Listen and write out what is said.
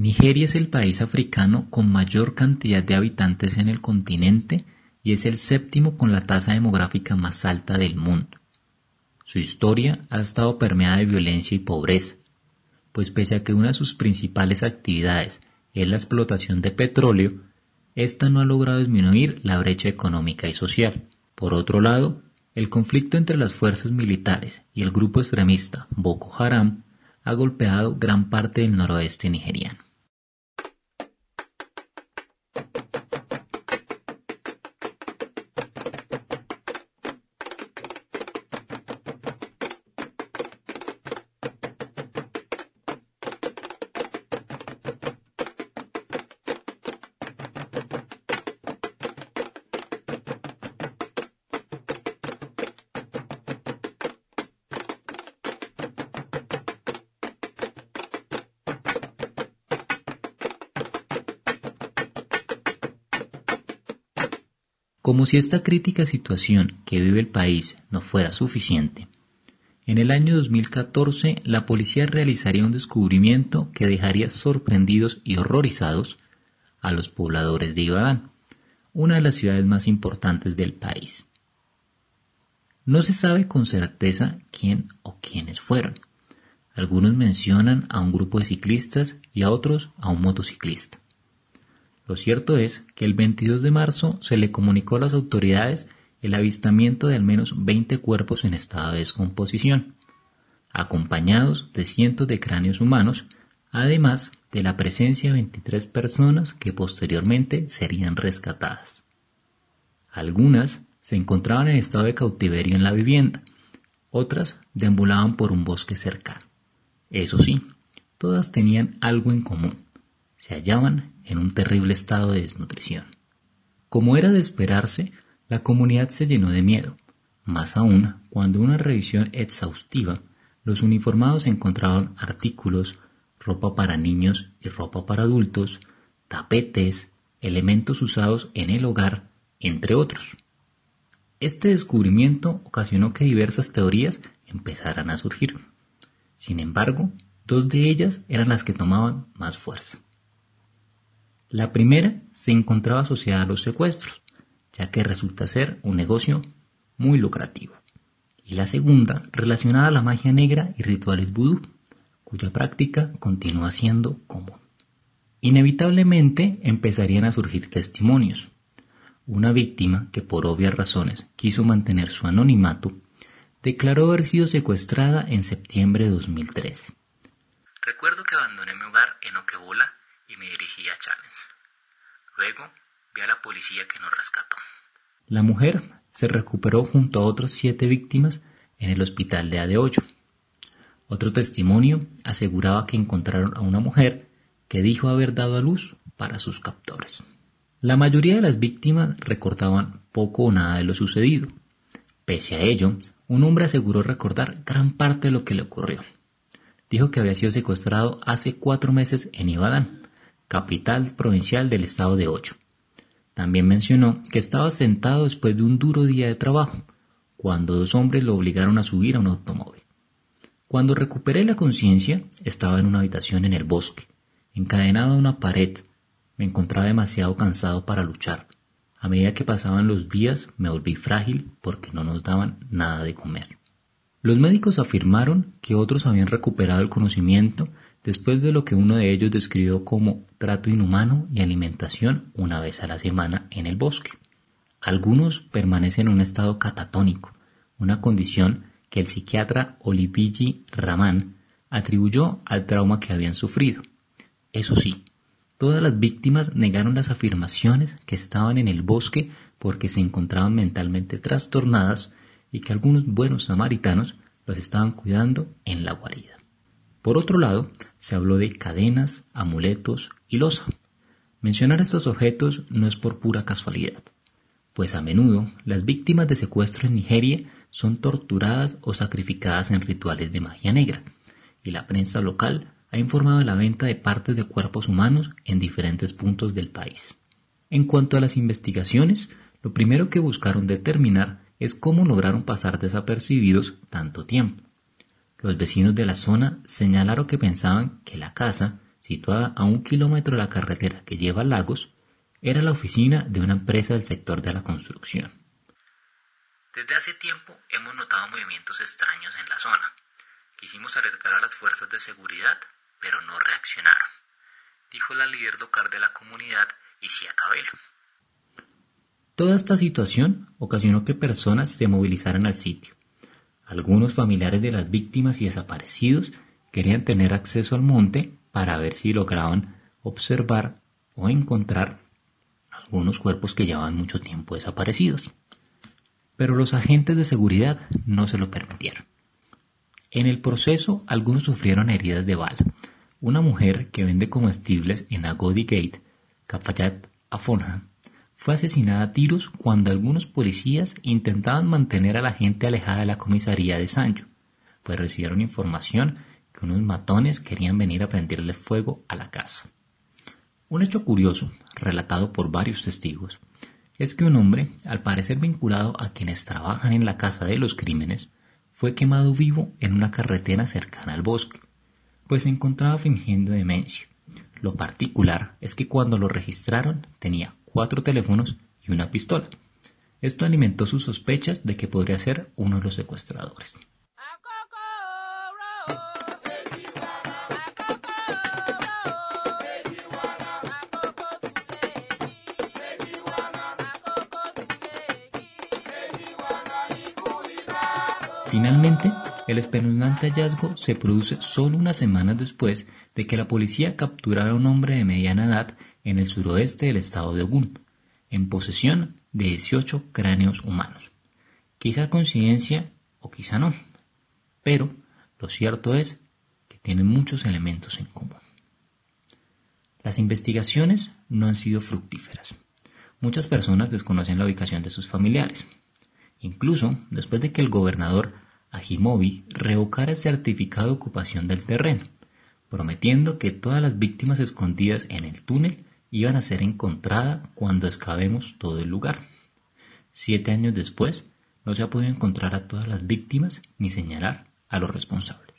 Nigeria es el país africano con mayor cantidad de habitantes en el continente y es el séptimo con la tasa demográfica más alta del mundo. Su historia ha estado permeada de violencia y pobreza, pues pese a que una de sus principales actividades es la explotación de petróleo, esta no ha logrado disminuir la brecha económica y social. Por otro lado, el conflicto entre las fuerzas militares y el grupo extremista Boko Haram ha golpeado gran parte del noroeste nigeriano. Como si esta crítica situación que vive el país no fuera suficiente, en el año 2014 la policía realizaría un descubrimiento que dejaría sorprendidos y horrorizados a los pobladores de Ibadan, una de las ciudades más importantes del país. No se sabe con certeza quién o quiénes fueron. Algunos mencionan a un grupo de ciclistas y a otros a un motociclista. Lo cierto es que el 22 de marzo se le comunicó a las autoridades el avistamiento de al menos 20 cuerpos en estado de descomposición, acompañados de cientos de cráneos humanos, además de la presencia de 23 personas que posteriormente serían rescatadas. Algunas se encontraban en estado de cautiverio en la vivienda, otras deambulaban por un bosque cercano. Eso sí, todas tenían algo en común. Se hallaban en un terrible estado de desnutrición. Como era de esperarse, la comunidad se llenó de miedo, más aún cuando una revisión exhaustiva los uniformados encontraban artículos, ropa para niños y ropa para adultos, tapetes, elementos usados en el hogar, entre otros. Este descubrimiento ocasionó que diversas teorías empezaran a surgir. Sin embargo, dos de ellas eran las que tomaban más fuerza. La primera se encontraba asociada a los secuestros, ya que resulta ser un negocio muy lucrativo. Y la segunda relacionada a la magia negra y rituales vudú, cuya práctica continúa siendo común. Inevitablemente empezarían a surgir testimonios. Una víctima que por obvias razones quiso mantener su anonimato, declaró haber sido secuestrada en septiembre de 2013. Recuerdo que abandoné mi hogar en Okebola y me dirigí a Challenge. Luego vi a la policía que nos rescató. La mujer se recuperó junto a otras siete víctimas en el hospital de AD8. Otro testimonio aseguraba que encontraron a una mujer que dijo haber dado a luz para sus captores. La mayoría de las víctimas recordaban poco o nada de lo sucedido. Pese a ello, un hombre aseguró recordar gran parte de lo que le ocurrió. Dijo que había sido secuestrado hace cuatro meses en Ibadan capital provincial del estado de Ocho. También mencionó que estaba sentado después de un duro día de trabajo, cuando dos hombres lo obligaron a subir a un automóvil. Cuando recuperé la conciencia, estaba en una habitación en el bosque, encadenado a una pared. Me encontraba demasiado cansado para luchar. A medida que pasaban los días me volví frágil porque no nos daban nada de comer. Los médicos afirmaron que otros habían recuperado el conocimiento después de lo que uno de ellos describió como trato inhumano y alimentación una vez a la semana en el bosque. Algunos permanecen en un estado catatónico, una condición que el psiquiatra Olivigi Raman atribuyó al trauma que habían sufrido. Eso sí, todas las víctimas negaron las afirmaciones que estaban en el bosque porque se encontraban mentalmente trastornadas y que algunos buenos samaritanos los estaban cuidando en la guarida. Por otro lado, se habló de cadenas, amuletos y losa. Mencionar estos objetos no es por pura casualidad, pues a menudo las víctimas de secuestro en Nigeria son torturadas o sacrificadas en rituales de magia negra, y la prensa local ha informado de la venta de partes de cuerpos humanos en diferentes puntos del país. En cuanto a las investigaciones, lo primero que buscaron determinar es cómo lograron pasar desapercibidos tanto tiempo. Los vecinos de la zona señalaron que pensaban que la casa situada a un kilómetro de la carretera que lleva a Lagos, era la oficina de una empresa del sector de la construcción. Desde hace tiempo hemos notado movimientos extraños en la zona. Quisimos alertar a las fuerzas de seguridad, pero no reaccionaron, dijo la líder local de la comunidad, Isia Cabello. Toda esta situación ocasionó que personas se movilizaran al sitio. Algunos familiares de las víctimas y desaparecidos querían tener acceso al monte para ver si lograban observar o encontrar algunos cuerpos que llevaban mucho tiempo desaparecidos pero los agentes de seguridad no se lo permitieron. En el proceso, algunos sufrieron heridas de bala. Una mujer que vende comestibles en Agodi Gate, Cafayat Afonja, fue asesinada a tiros cuando algunos policías intentaban mantener a la gente alejada de la comisaría de Sancho, pues recibieron información que unos matones querían venir a prenderle fuego a la casa. Un hecho curioso, relatado por varios testigos, es que un hombre, al parecer vinculado a quienes trabajan en la casa de los crímenes, fue quemado vivo en una carretera cercana al bosque, pues se encontraba fingiendo demencia. Lo particular es que cuando lo registraron tenía cuatro teléfonos y una pistola. Esto alimentó sus sospechas de que podría ser uno de los secuestradores. Finalmente, el espeluznante hallazgo se produce solo unas semanas después de que la policía capturara a un hombre de mediana edad en el suroeste del estado de Ogun, en posesión de 18 cráneos humanos. Quizá coincidencia o quizá no, pero lo cierto es que tienen muchos elementos en común. Las investigaciones no han sido fructíferas. Muchas personas desconocen la ubicación de sus familiares, incluso después de que el gobernador Ajimovi revocara el certificado de ocupación del terreno, prometiendo que todas las víctimas escondidas en el túnel iban a ser encontradas cuando excavemos todo el lugar. Siete años después, no se ha podido encontrar a todas las víctimas ni señalar a los responsables.